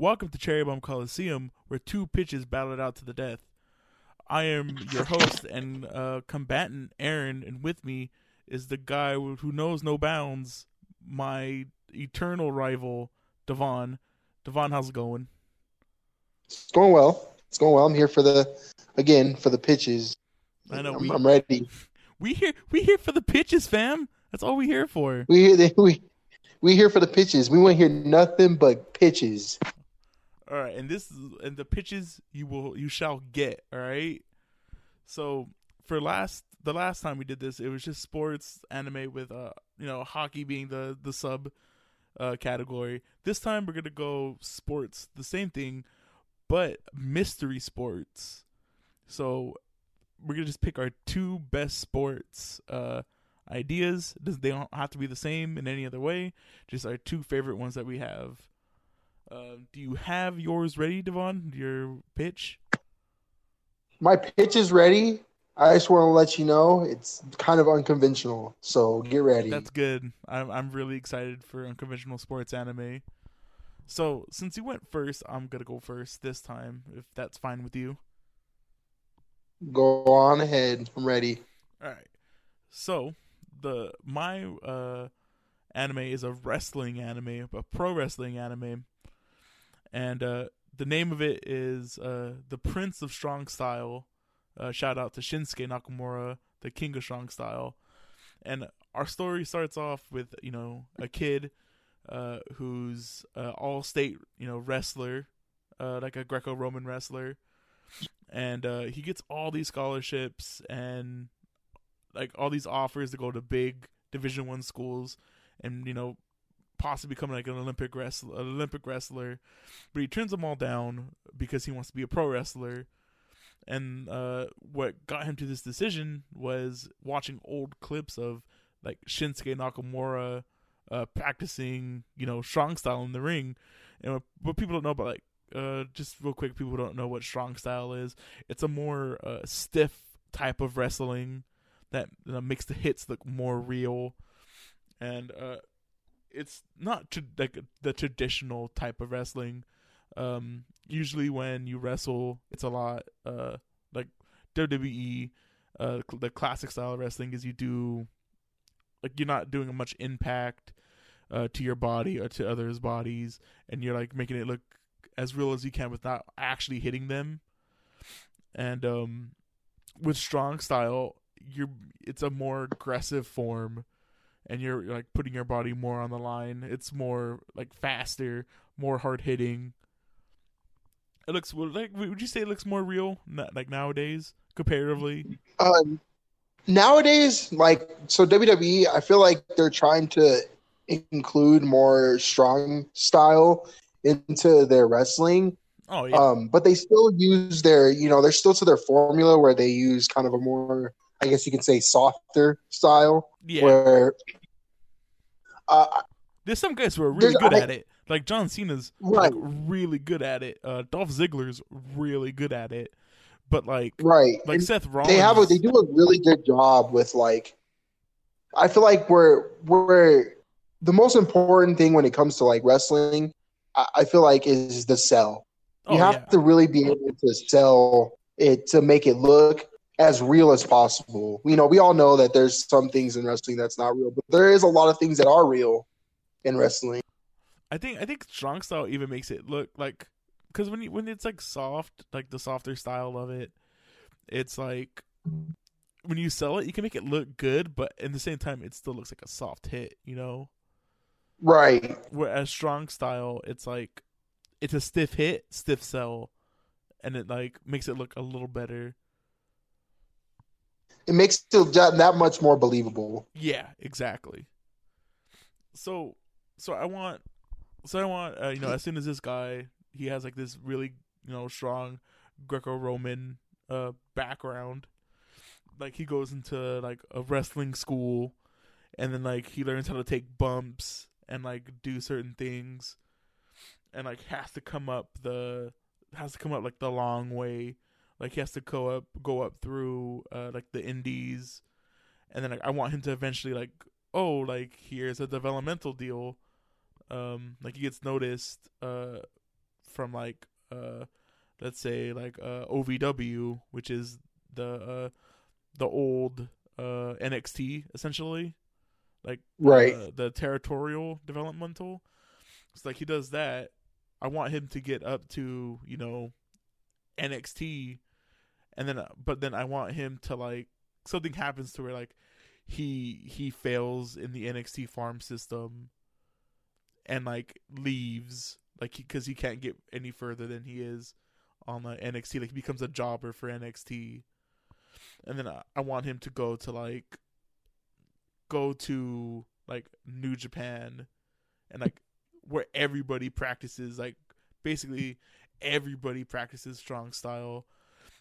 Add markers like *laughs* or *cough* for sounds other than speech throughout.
Welcome to Cherry Bomb Coliseum, where two pitches battled out to the death. I am your host and uh, combatant, Aaron, and with me is the guy who knows no bounds, my eternal rival, Devon. Devon, how's it going? It's going well. It's going well. I'm here for the, again, for the pitches. I know I'm, we I'm ready. *laughs* we here we here for the pitches, fam. That's all we here for. We here. *laughs* We we here for the pitches. We want to hear nothing but pitches. All right, and this is and the pitches you will you shall get. All right. So for last the last time we did this, it was just sports anime with uh you know hockey being the the sub uh category. This time we're gonna go sports, the same thing, but mystery sports. So we're gonna just pick our two best sports uh ideas. They don't have to be the same in any other way. Just our two favorite ones that we have. Uh, do you have yours ready, Devon? Your pitch? My pitch is ready. I just want to let you know it's kind of unconventional. So get ready. That's good. I'm I'm really excited for unconventional sports anime. So since you went first, I'm gonna go first this time, if that's fine with you. Go on ahead. I'm ready. All right. So the my uh anime is a wrestling anime, a pro wrestling anime, and uh the name of it is uh the Prince of Strong Style. Uh, shout out to Shinsuke Nakamura, the King of Strong Style, and our story starts off with you know a kid uh who's uh, all state you know wrestler, uh like a Greco-Roman wrestler, and uh he gets all these scholarships and like all these offers to go to big division one schools and you know possibly become like an olympic wrestler an olympic wrestler but he turns them all down because he wants to be a pro wrestler. And uh what got him to this decision was watching old clips of like shinsuke nakamura uh practicing you know strong style in the ring. And what, what people don't know about like uh just real quick people don't know what strong style is. It's a more uh, stiff type of wrestling that you know, makes the hits look more real, and uh, it's not tr- like the traditional type of wrestling. Um, usually, when you wrestle, it's a lot uh, like WWE. Uh, the classic style of wrestling is you do like you're not doing much impact uh, to your body or to others' bodies, and you're like making it look as real as you can without actually hitting them. And um, with strong style, you're it's a more aggressive form and you're like putting your body more on the line it's more like faster more hard hitting it looks like would you say it looks more real like nowadays comparatively Um, nowadays, like so, WWE, I feel like they're trying to include more strong style into their wrestling. oh yeah Um, but they still use their, you know, they're still to their formula where they use kind of a more, I guess you could say, softer style. yeah Where, uh, there's some guys who are really good I- at it like john cena's right, like really good at it uh dolph ziggler's really good at it but like right. like And seth rollins they have a, they do a really good job with like, I feel like we're we're the most important thing when it comes to like wrestling. I, I feel like is the sell. oh, You have yeah. to really be able to sell it to make it look as real as possible. You know, we all know that there's some things in wrestling that's not real, but there is a lot of things that are real in wrestling. I think I think strong style even makes it look like because when you, when it's like soft, like the softer style of it, it's like when you sell it, you can make it look good, but at the same time, it still looks like a soft hit, you know. Right. Whereas strong style, it's like it's a stiff hit, stiff sell, and it like makes it look a little better. It makes it that much more believable. Yeah, exactly. So, so I want, so I want, uh, you know, as soon as this guy, he has like this really, you know, strong Greco-Roman uh background, like he goes into like a wrestling school, and then like he learns how to take bumps and like do certain things, and like has to come up the has to come up like the long way, like he has to go up go up through uh like the indies and then like I want him to eventually like oh like here's a developmental deal um like he gets noticed uh from like uh let's say like uh OVW, which is the uh the old uh NXT essentially, like Right. uh, the territorial developmental. It's like he does that. I want him to get up to you know NXT, and then uh, but then I want him to like something happens to where like he he fails in the NXT farm system, and like leaves like because he, can't get any further than he is on the NXT. Like he becomes a jobber for NXT, and then I, I want him to go to like go to like New Japan and like where everybody practices like basically everybody practices strong style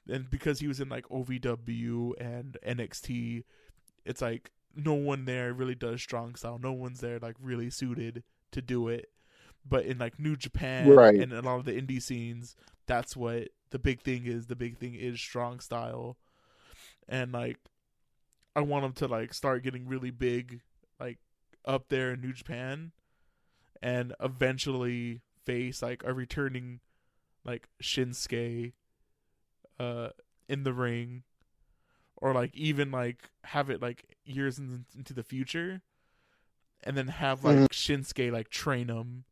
and because he was in like OVW and NXT it's like no one there really does strong style. No one's there like really suited to do it. But in like New Japan Right. and a lot of the indie scenes that's what the big thing is. The big thing is strong style. And like I want him to like start getting really big like up there in New Japan and eventually face like a returning like Shinsuke uh in the ring or like even like have it like years in, into the future and then have like Mhm. Shinsuke like train him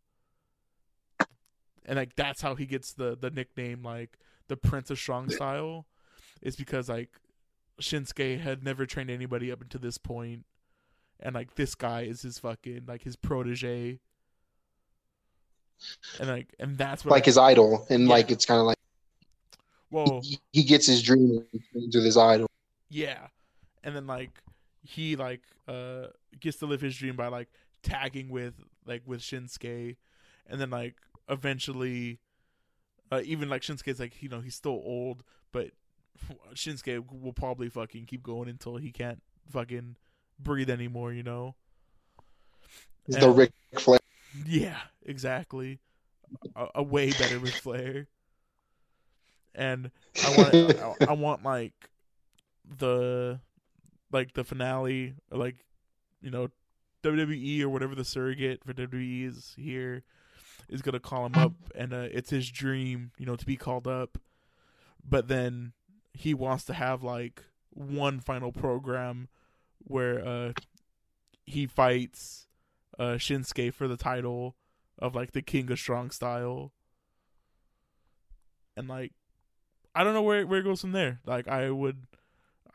and like that's how he gets the the nickname like the Prince of Strong Style is because like Shinsuke had never trained anybody up until this point and like this guy is his fucking like his protege and like and that's what like I- his idol, and Yeah. like it's kind of like well he, he gets his dream into his idol. yeah and then like he like uh gets to live his dream by like tagging with like with Shinsuke and then like eventually uh even like Shinsuke's like you know he's still old but *laughs* Shinsuke will probably fucking keep going until he can't fucking breathe anymore you know He's the And- Ric Flair. Yeah, exactly. A, a way better with Flair. And I want, I, *laughs* I want like the, like the finale, like, you know, WWE or whatever the surrogate for WWE is here, is gonna call him up, and uh, it's his dream, you know, to be called up. But then he wants to have like one final program where uh he fights uh Shinsuke for the title of like the King of Strong Style. And like I don't know where where it goes from there. Like I would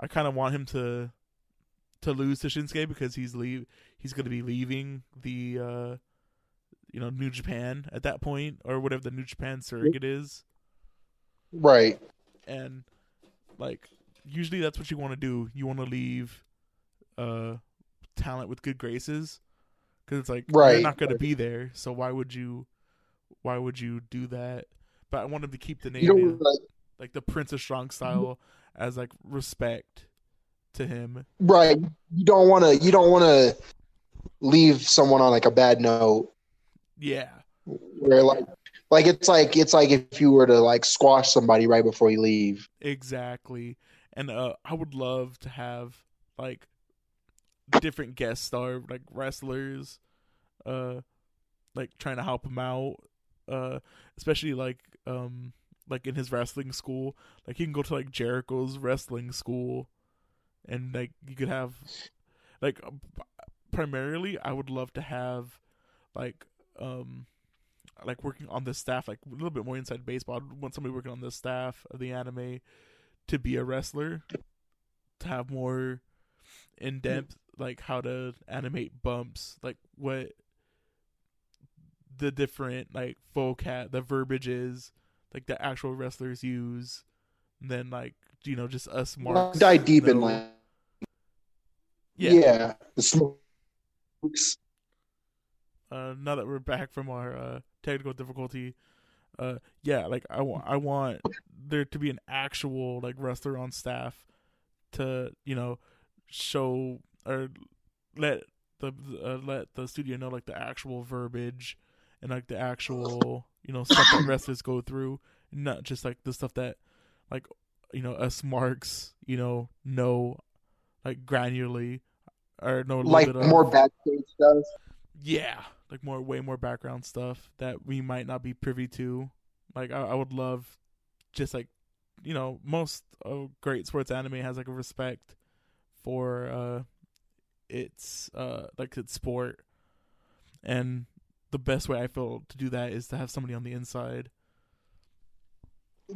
I kind of want him to to lose to Shinsuke because he's leave he's going to be leaving the uh you know New Japan at that point or whatever the New Japan surrogate is Right. and like usually that's what you want to do. You want to leave uh talent with good graces because it's like right. they're not going to be there. So why would you why would you do that? But I want him to keep the name You don't like, like the Prince of Strong style as like respect to him. right. You don't want to. You don't want to leave someone on like a bad note. Yeah. Where like, like it's like it's like if you were to like squash somebody right before you leave. Exactly. And uh I would love to have like different guest star like wrestlers uh like trying to help him out. Uh especially like um like in his wrestling school. Like he can go to like Jericho's wrestling school and like you could have like uh, primarily I would love to have like um like working on the staff like a little bit more inside baseball. I'd want somebody working on the staff of the anime to be a wrestler to have more in depth like how to animate bumps like what the different like vocab the verbiage is like the actual wrestlers use then like you know just us marks die deep in like yeah, yeah, the smokes. uh now that we're back from our uh technical difficulty uh yeah like i want i want there to be an actual like wrestler on staff to you know show or let the uh, let the studio know like the actual verbiage and like the actual you know stuff that wrestlers go through not just like the stuff that like you know us marks you know know like granularly or little Like bit of more backstage stuff. yeah, like more way more background stuff that we might not be privy to Like I, I would love just like you know most uh, great sports anime has like a respect for uh its uh like its sport and the best way I feel to do that is to have somebody on the inside.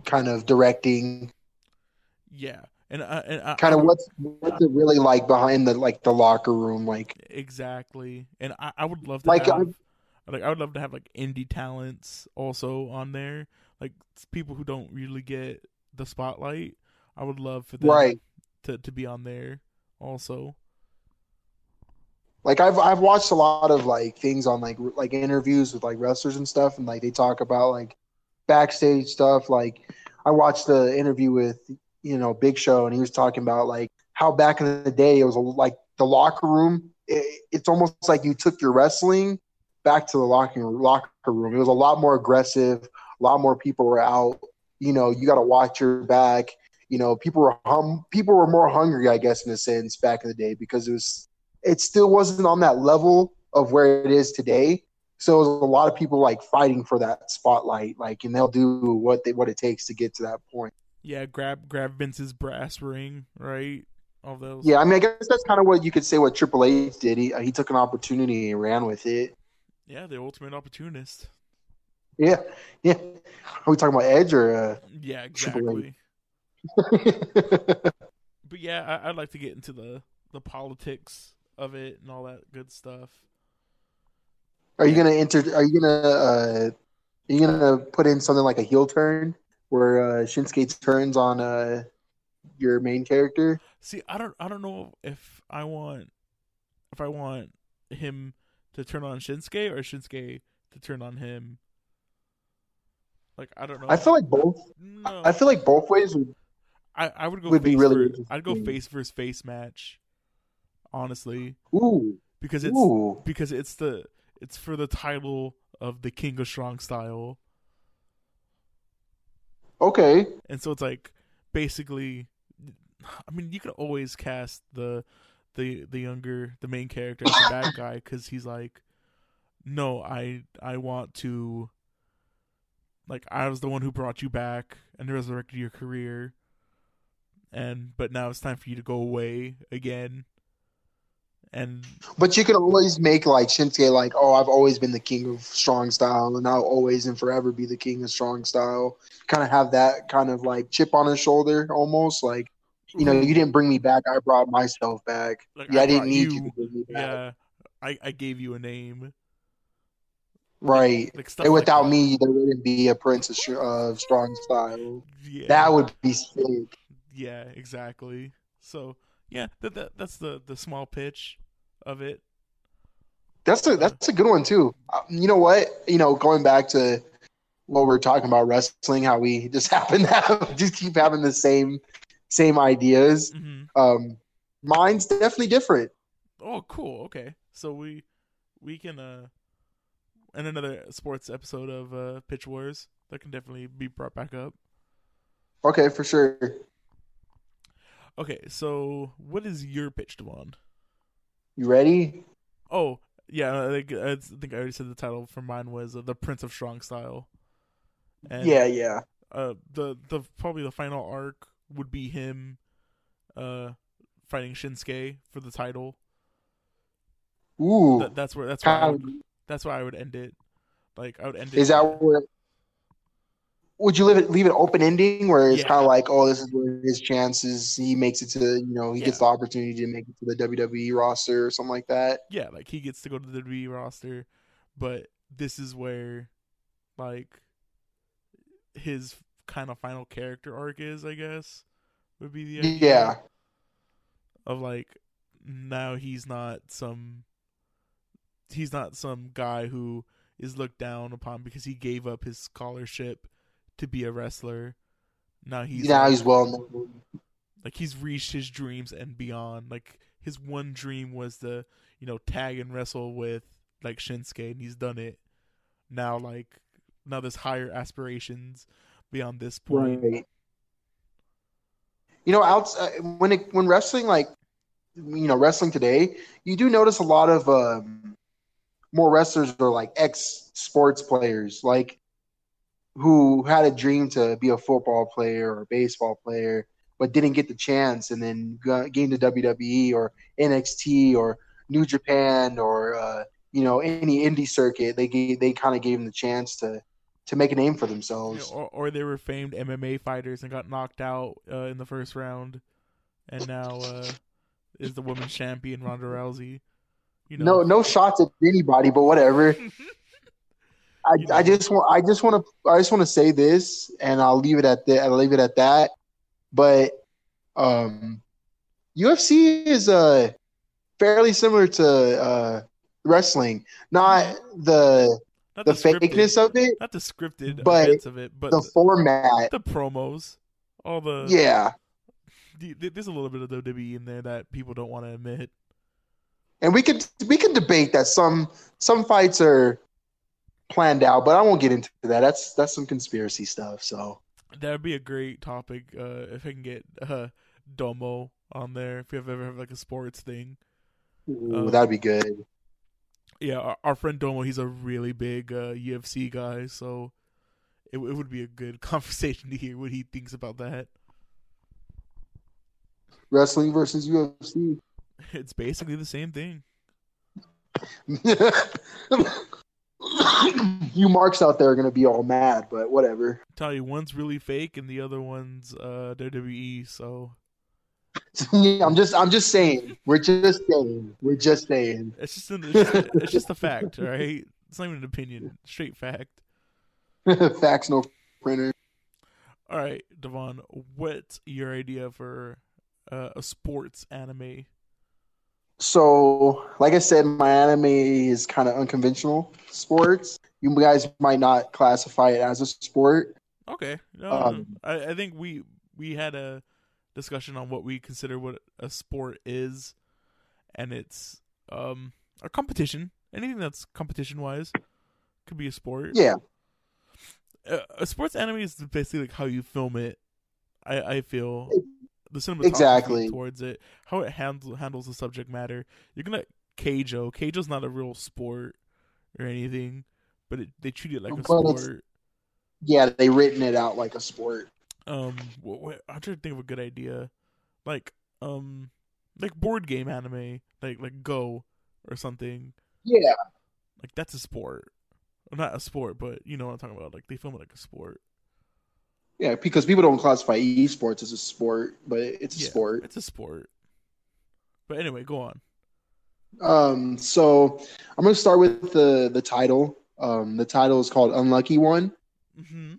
Kind of directing. Yeah, and, uh, and I, kind of what's what's it really like behind the like the locker room, like exactly. And I, I would love to like have, like I would love to have like indie talents also on there, like people who don't really get the spotlight. I would love for them right. to to be on there also. Like I've I've watched a lot of like things on like like interviews with like wrestlers and stuff, and like they talk about like backstage stuff. Like I watched the interview with you know Big Show, and he was talking about like how back in the day it was like the locker room. It, it's almost like you took your wrestling back to the locker locker room. It was a lot more aggressive. A lot more people were out. You know, you got to watch your back. You know, people were hum people were more hungry, I guess, in a sense, back in the day because it was it still wasn't on that level of where it is today. So a lot of people like fighting for that spotlight, like, and they'll do what they what it takes to get to that point. Yeah, grab grab Vince's brass ring, right? All those. Yeah, I mean, I guess that's kind of what you could say. What Triple H did, he he took an opportunity and ran with it. Yeah, the ultimate opportunist. Yeah, yeah. Are we talking about Edge or? Uh, yeah, exactly. *laughs* but yeah, I, I'd like to get into the the politics of it and all that good stuff. Are you gonna enter? Are you gonna? Uh, are you gonna put in something like a heel turn where uh, Shinsuke turns on uh, your main character? See, I don't. I don't know if I want if I want him to turn on Shinsuke or Shinsuke to turn on him. Like I don't know. I feel like both. No. I feel like both ways would. I, I would go. Would be really. I'd go face versus face match honestly. Ooh. Because it's Ooh. because it's the it's for the title of the King of Strong Style. Okay. And so it's like basically I mean you could always cast the the the younger the main character as the bad *coughs* guy cuz he's like no, I I want to like I was the one who brought you back and resurrected your career and but now it's time for you to go away again and but you can always make like Shinsuke like, oh, I've always been the king of strong style, and I'll always and forever be the king of strong style. Kind of have that kind of like chip on his shoulder, almost like, you know, you didn't bring me back, I brought myself back. Like, yeah, I, I didn't need you, you Yeah, I, I gave you a name. Right. Like, like and without like me, there wouldn't be a Prince of uh, Strong Style. Yeah. That would be sick. Yeah, exactly. So yeah, that, that that's the the small pitch of it. That's a that's a good one too. Uh, you know what? You know, going back to what we are talking about wrestling, how we just *laughs* happen to have, just keep having the same same ideas. Mm-hmm. Um, mine's definitely different. Oh, cool. Okay, so we we can uh, in another sports episode of uh, Pitch Wars that can definitely be brought back up. Okay, for sure. Okay, so what is your pitch, Devon? You ready? Oh yeah, I think I think I already said the title for mine was uh, the Prince of Strong Style. And, yeah, yeah. Uh, the the probably the final arc would be him, uh, fighting Shinsuke for the title. Ooh, Th- that's where that's where I would, that's where I would end it. Like I would end it. Is that where would you leave it leave it open ending where it's yeah. kind of like, oh, this is where his chances he makes it to you know he yeah. gets the opportunity to make it to the WWE roster or something like that. Yeah, like he gets to go to the WWE roster, but this is where like his kind of final character arc is, I guess, would be the idea yeah of like now he's not some he's not some guy who is looked down upon because he gave up his scholarship to be a wrestler. Now he's now like, he's well known. Like he's reached his dreams and beyond. Like his one dream was to, you know, tag and wrestle with like Shinsuke, and he's done it. Now, like now, there's higher aspirations beyond this point. Right. You know, outside when it when wrestling like you know wrestling today, you do notice a lot of um, more wrestlers are like ex sports players. Like who had a dream to be a football player or a baseball player, but didn't get the chance, and then got, gained to WWE or NXT or New Japan or uh, you know any indie circuit. They gave, they kind of gave them the chance to to make a name for themselves. or, or they were famed MMA fighters and got knocked out uh, in the first round, and now uh, is the women's champion Ronda Rousey. You know, No, no shots at anybody, but whatever. *laughs* I, You know. I just want I just want to I just want to say this, and I'll leave it at that. I'll leave it at that. But um, UFC is uh fairly similar to uh wrestling, not the not the scripted- fakeness of it, not the scripted but of it, but the the, format. the promos, all the Yeah, the- There's a little bit of WWE in there that people don't want to admit. and we could we could debate that some some fights are planned out, but I won't get into that. That's that's some conspiracy stuff. So. That would be a great topic uh, if I can get uh, Domo on there. If you have ever have like a sports thing, Ooh, Um, that'd be good. yeah, our, our friend Domo, he's a really big uh, UFC guy, so it, it would be a good *laughs* conversation to hear what he thinks about that. Wrestling versus UFC. *laughs* It's basically the same thing. *laughs* *coughs* you marks out there are gonna be all mad, but whatever. tell you, one's really fake and the other one's uh, WWE. So *laughs* Yeah, I'm just I'm just saying. We're just saying. We're just saying. it's just an, it's, just, it's just a fact, right? It's not even an opinion, straight fact. *laughs* Facts no printer. All right, Devon, what's your idea for uh, a sports anime? So, like I said, my anime is kind of unconventional sports. You guys might not classify it as a sport. Okay, no, Um. I, I think we we had a discussion on what we consider what a sport is, and it's um a competition. Anything that's competition wise could be a sport. Yeah. Uh, a sports anime is basically like how you film it. I I feel the cinematography Exactly. towards it, how it handles handles the subject matter. You're gonna Keijo. Keijo's not a real sport or anything, but it, they treat it like a But sport. Yeah, they written it out like a sport. Um, what, what, I'm trying to think of a good idea, like um, like board game anime, like like Go or something. Yeah. Like that's a sport, Well, not a sport, but you know what I'm talking about. Like they film it like a sport. Yeah, because people don't classify esports as a sport, but it's a Yeah, sport. It's a sport. But anyway, go on. Um, so I'm gonna start with the the title. Um, the title is called Unlucky One, hmm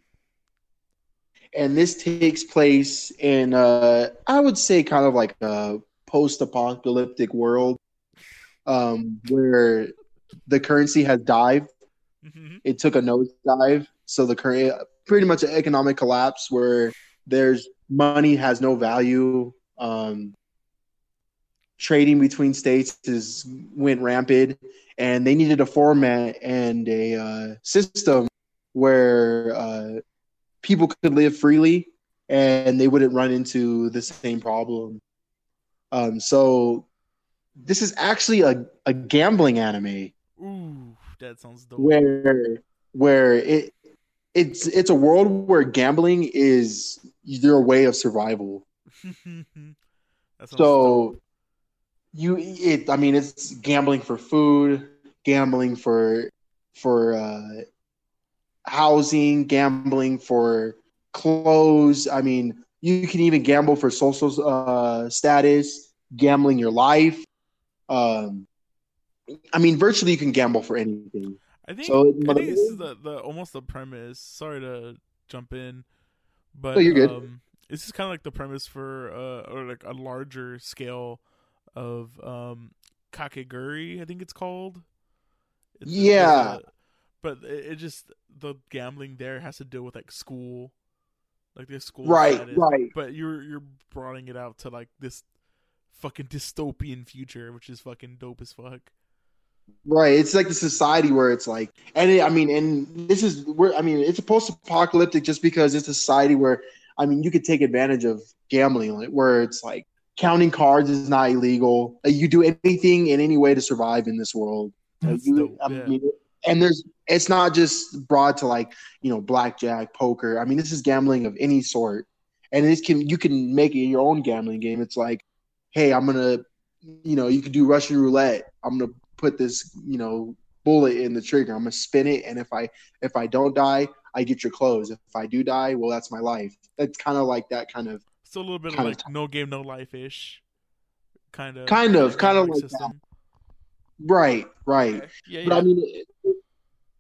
and this takes place in uh, I would say kind of like a post-apocalyptic world, um, where the currency has dived. hmm It took a nosedive, so the current pretty much an economic collapse where there's money has no value. Um, trading between states is went rampant, and they needed a format and a uh, system where uh, people could live freely and they wouldn't run into the same problem. Um, so this is actually a, a gambling anime Ooh, that sounds dope. where where it it's it's a world where gambling is your way of survival. *laughs* So you it I mean it's gambling for food, gambling for for uh housing, gambling for clothes. I mean, you can even gamble for social uh status, gambling your life. Um I mean, virtually you can gamble for anything. I think So, I think this is the, the almost the premise. Sorry to jump in, but No, you're good. Um, this is kind of like the premise for uh or like a larger scale of um Kakegurui, I think it's called. It's- Yeah. a- but it, it just the gambling there has to deal with like school, like their school Right, right. But you're you're broadening it out to like this fucking dystopian future, which is fucking dope as fuck. Right. It's like the society where it's like, and it, I mean, and this is where I mean, it's a post-apocalyptic just because it's a society where I mean, you could take advantage of gambling, where it's like counting cards is not illegal. Uh, you do anything in any way to survive in this world. You, I mean, and there's it's not just broad to like you know blackjack, poker. I mean, this is gambling of any sort, and this can you can make it your own gambling game. It's like, hey, I'm gonna, you know, you can do Russian roulette. I'm gonna put this, you know, bullet in the trigger. I'm gonna spin it, and if I if I don't die, I get your clothes. If I do die, well, that's my life. That's kind of like that kind of. So a little bit of like no game, no life ish. Kind of. Kind of- kind of like that. Right, right. Okay. Yeah, But yeah. I mean, it- it-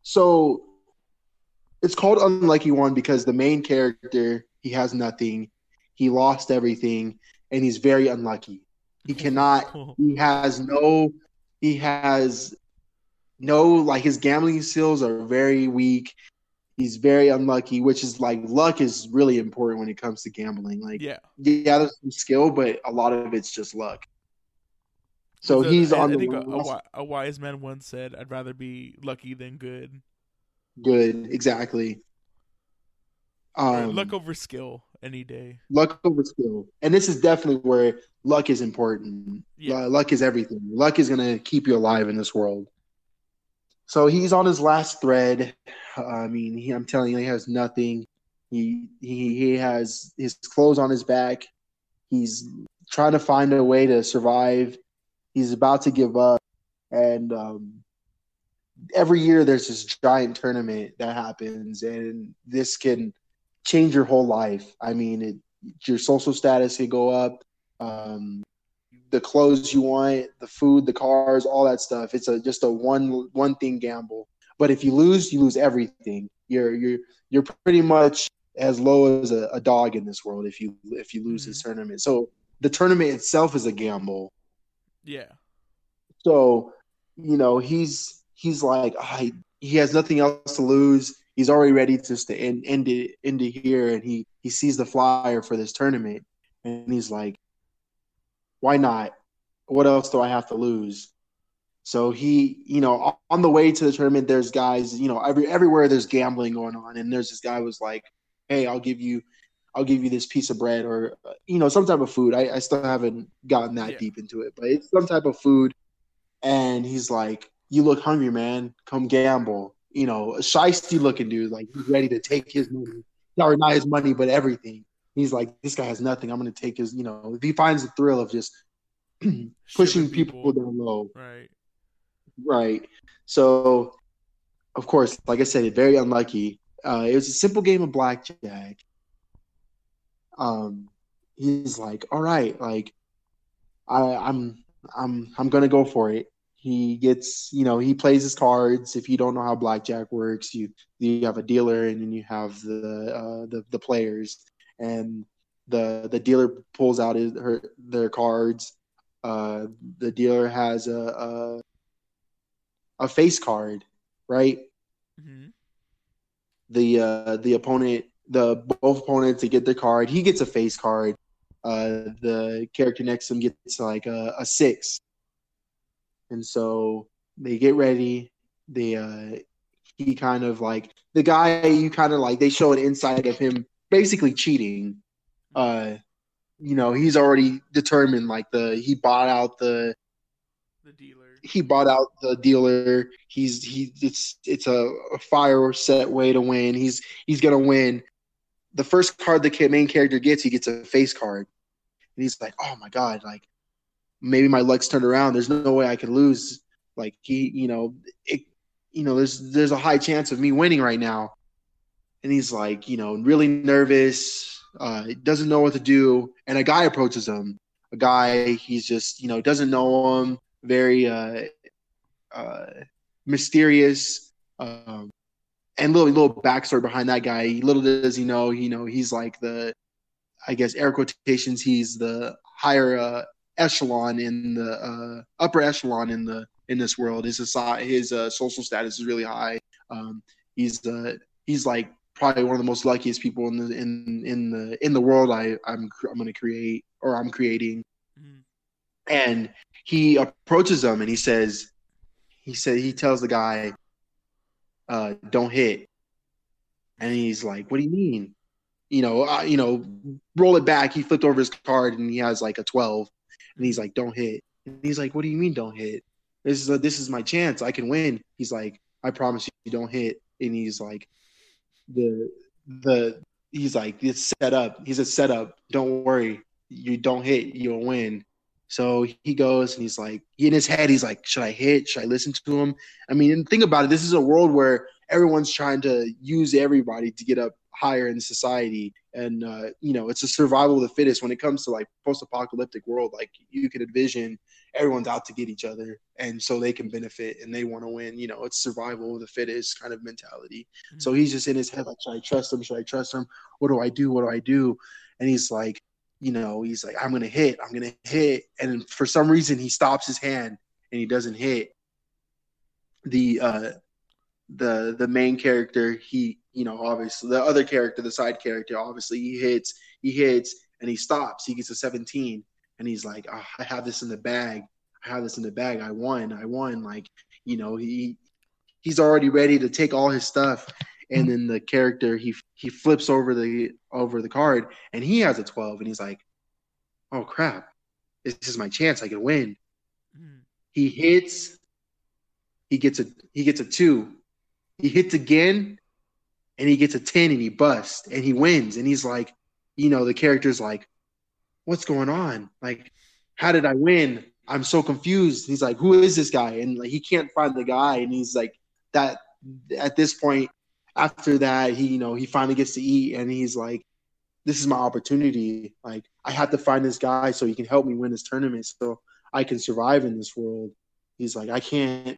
so it's called Unlucky One because the main character he has nothing, he lost everything, and he's very unlucky. He *laughs* cannot. He has no. He has no like his gambling skills are very weak. He's very unlucky, which is like luck is really important when it comes to gambling. Like, yeah. yeah, there's some skill, but a lot of it's just luck. So The- he's I, on I the think a, a, last- wi- a wise man once said, "I'd rather be lucky than good." good, exactly. Um, luck over skill any day. luck over skill. And this is definitely where luck is important. Yeah. Luck is everything. Luck is going to keep you alive in this world. So he's on his last thread. I mean, he, I'm telling you, he has nothing. He, he he has his clothes on his back. He's trying to find a way to survive. He's about to give up, and um, every year there's this giant tournament that happens, and this can change your whole life. I mean, it, your social status can go up, um, the clothes you want, the food, the cars, all that stuff. It's a just a one one thing gamble. But if you lose, you lose everything. You're you're you're pretty much as low as a, a dog in this world if you if you lose this tournament. So the tournament itself is a gamble. Yeah. So, you know, he's he's like I he has nothing else to lose. He's already ready to end end it end it here, and he he sees the flyer for this tournament, and he's like, why not? What else do I have to lose? So he, you know, on the way to the tournament, there's guys, you know, every everywhere there's gambling going on, and there's this guy was like, hey, I'll give you. I'll give you this piece of bread or uh, you know some type of food. I, I still haven't gotten that Yeah. deep into it, but it's some type of food and he's like, "You look hungry, man. Come gamble." You know, a shisty looking dude, like he's ready to take his money, or not his money, but everything. He's like, "This guy has nothing. I'm going to take his." You know, if he finds the thrill of just *clears throat* pushing Shipping people down low, Right. right? So, of course, like I said, very unlucky. Uh, it was a simple game of blackjack. Um, he's like, "All right, like, I, I'm, I'm, I'm gonna go for it." He gets, you know, he plays his cards. If you don't know how blackjack works, you you have a dealer and then you have the uh, the the players, and the the dealer pulls out his her their cards. Uh, the dealer has a, a a face card, right? hmm The uh, the opponent, the both opponents, they get their card. He gets a face card. Uh, the character next to him gets like a, a six, and so they get ready. They uh, he kind of like the guy. You kind of like they show an insight of him basically cheating. Uh, you know, he's already determined. Like the he bought out the The dealer. he bought out the dealer. He's he it's it's a, a fire set way to win. He's he's gonna win. The first card the main character gets, he gets a face card, and he's like, "Oh my god! Like maybe my legs turned around. There's no way I could lose. Like he, you know, it, you know, there's there's a high chance of me winning right now." And he's like, you know, really nervous. Uh, doesn't know what to do, and a guy approaches him. A guy, he's just, you know, doesn't know him very uh, uh, mysterious. Um, and little little backstory behind that guy. Little does he know, you know, he's like the, I guess air quotations. He's the higher uh, echelon in the uh, upper echelon in the in this world. His his uh, social status is really high. Um, he's uh, he's like probably one of the most luckiest people in the in in the in the world. I I'm I'm going to create or I'm creating Mhm. and he approaches him and he says he said he tells the guy uh don't hit and he's like what do you mean you know uh, you know roll it back he flipped over his card and he has like a 12 and he's like don't hit and he's like what do you mean don't hit this is a, this is my chance i can win he's like I promise you, don't hit. And he's like, the the he's like, it's set up. He's a setup. Don't worry, you don't hit, you'll win. So he goes and he's like, in his head, he's like, should I hit? Should I listen to him? I mean, and think about it. This is a world where everyone's trying to use everybody to get up higher in society. And uh, you know it's a survival of the fittest when it comes to like post-apocalyptic world. Like you could envision everyone's out to get each other and so they can benefit and they want to win. You know it's survival of the fittest kind of mentality. Mm-hmm. so he's just in his head like should i trust him? Should i trust him? What do i do? What do i do? And he's like you know he's like i'm gonna hit. I'm gonna hit. And for some reason he stops his hand and he doesn't hit. The uh the the main character he you know obviously the other character the side character obviously he hits he hits and he stops. He gets a 17 and he's like oh, i have this in the bag. I have this in the bag. I won. I won. Like you know he he's already ready to take all his stuff. And then the character he he flips over the over the card and he has a 12 and he's like oh crap. This is my chance. I can win. Mm. he hits. He gets a he gets a 2 he hits again and he gets a 10 and he busts and he wins. And he's like, you know, the character's like, what's going on? Like, how did I win? I'm so confused. He's like, who is this guy? And like, he can't find the guy. And he's like, that at this point, after that, he, you know, he finally gets to eat and he's like, this is my opportunity. Like, I have to find this guy so he can help me win this tournament so I can survive in this world. He's like, I can't,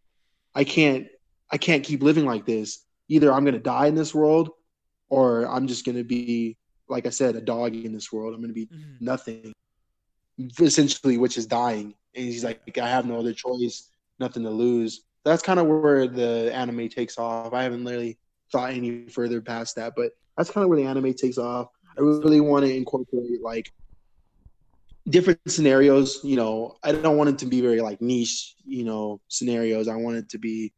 I can't I can't keep living like this. Either I'm going to die in this world or I'm just going to be, like I said, a dog in this world. I'm going to be mm-hmm. nothing, essentially, which is dying. And he's like, I have no other choice, nothing to lose. That's kind of where the anime takes off. I haven't really thought any further past that, but that's kind of where the anime takes off. I really want to incorporate like different scenarios. You know, I don't want it to be very like niche, you know, scenarios. I want it to be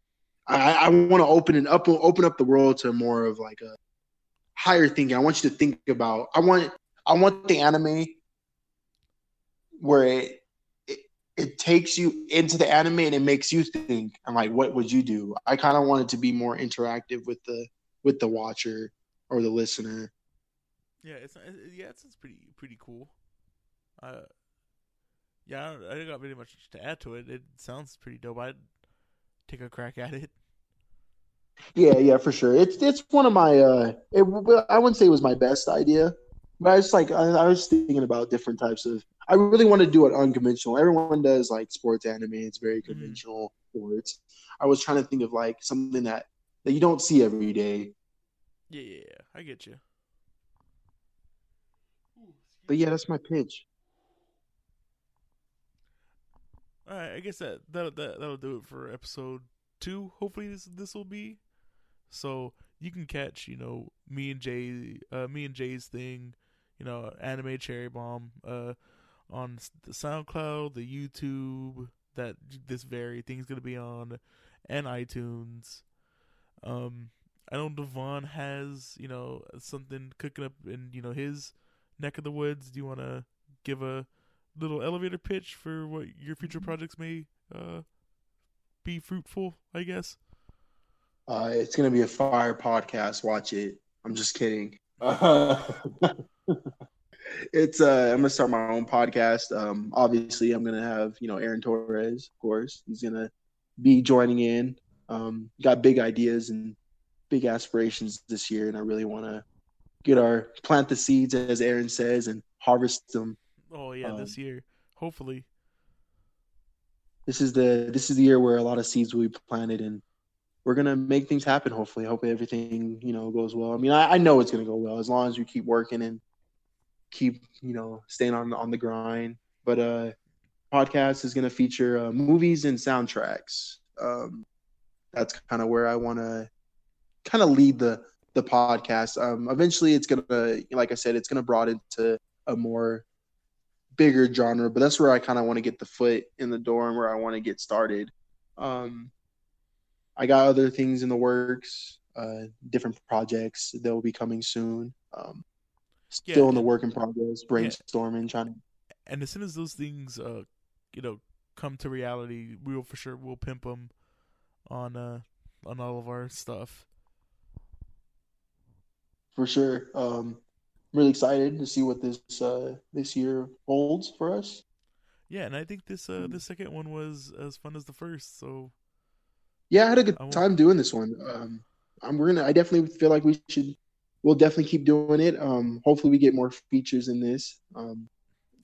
I, I want to open it up, open up the world to more of like a higher thinking. I want you to think about. I want, I want the anime where it, it, it takes you into the anime and it makes you think. And like, what would you do? I kind of want it to be more interactive with the with the watcher or the listener. Yeah, it's yeah, it's, it's pretty pretty cool. Uh, yeah, I don't, I got really much to add to it. It sounds pretty dope. I'd take a crack at it. Yeah, yeah, for sure. It's it's one of my. uh it, I wouldn't say it was my best idea, but I was like I, I was thinking about different types of. I really want to do it unconventional. Everyone does like sports anime. It's very mm-hmm. conventional mm. sports. I was trying to think of like something that that you don't see every day. Yeah, yeah, yeah. I get you. But yeah, that's my pitch. All right, I guess that that that that'll do it for episode two. Hopefully, this this will be. So you can catch, you know, me and Jay, uh, me and Jay's thing, you know, anime cherry bomb, uh, on the SoundCloud, the YouTube that this very thing's gonna be on, and iTunes. Um, I know Devon has, you know, something cooking up in, you know, his neck of the woods. Do you want to give a little elevator pitch for what your future projects may uh, be fruitful? I guess. Uh, it's gonna be a fire podcast. Watch it. I'm just kidding. *laughs* It's uh, I'm gonna start my own podcast. Um, obviously, I'm gonna have you know Aaron Torres, of course. He's gonna be joining in. Um, got big ideas and big aspirations this year, and I really want to get our plant the seeds, as Aaron says, and harvest them. Oh yeah, um, this year, hopefully. This is the this is the year where a lot of seeds will be planted, and we're gonna make things happen. Hopefully, I hope everything you know goes well. I mean, I, I know it's gonna go well as long as we keep working and keep you know staying on on the grind. But uh, podcast is gonna feature uh, movies and soundtracks. Um, that's kind of where I want to kind of lead the the podcast. Um, eventually, it's gonna, like I said, it's gonna broaden to a more bigger genre. But that's where I kind of want to get the foot in the door and where I want to get started. Um, I got other things in the works, uh, different projects that will be coming soon. Um, still yeah, in the work in progress, brainstorming, yeah. trying to. And as soon as those things, uh, you know, come to reality, we will for sure we'll pimp them on uh on all of our stuff. For sure. Um, I'm really excited to see what this uh, this year holds for us. Yeah, and I think this uh the second one was as fun as the first. So Yeah, I had a good time doing this one. Um, I'm we're gonna. I definitely feel like we should. We'll definitely keep doing it. Um, hopefully we get more features in this. Um,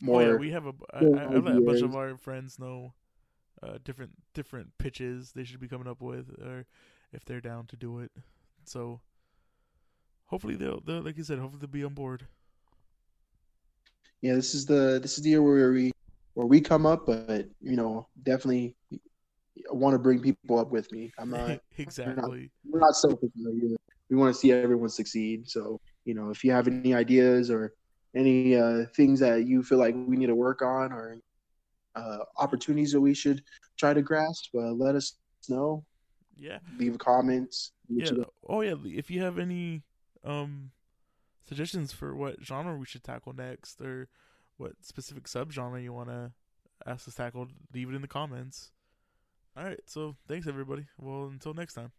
more. oh yeah, we have a I, I, I let a bunch of our friends know uh different different pitches they should be coming up with, or if they're down to do it. So hopefully they'll, they'll like you said, hopefully they'll be on board. yeah, this is the this is the year where we where we come up, but you know, definitely want to bring people up with me. I'm not. *laughs* exactly. we're not selfish. You know, you- we want to see everyone succeed. So, you know, if you have any ideas or any uh, things that you feel like we need to work on or uh, opportunities that we should try to grasp, uh, let us know. Yeah. Leave comments. Yeah. Oh yeah. If you have any um suggestions for what genre we should tackle next, or what specific subgenre you want to ask us tackle, leave it in the comments. All right. So thanks everybody. Well, until next time.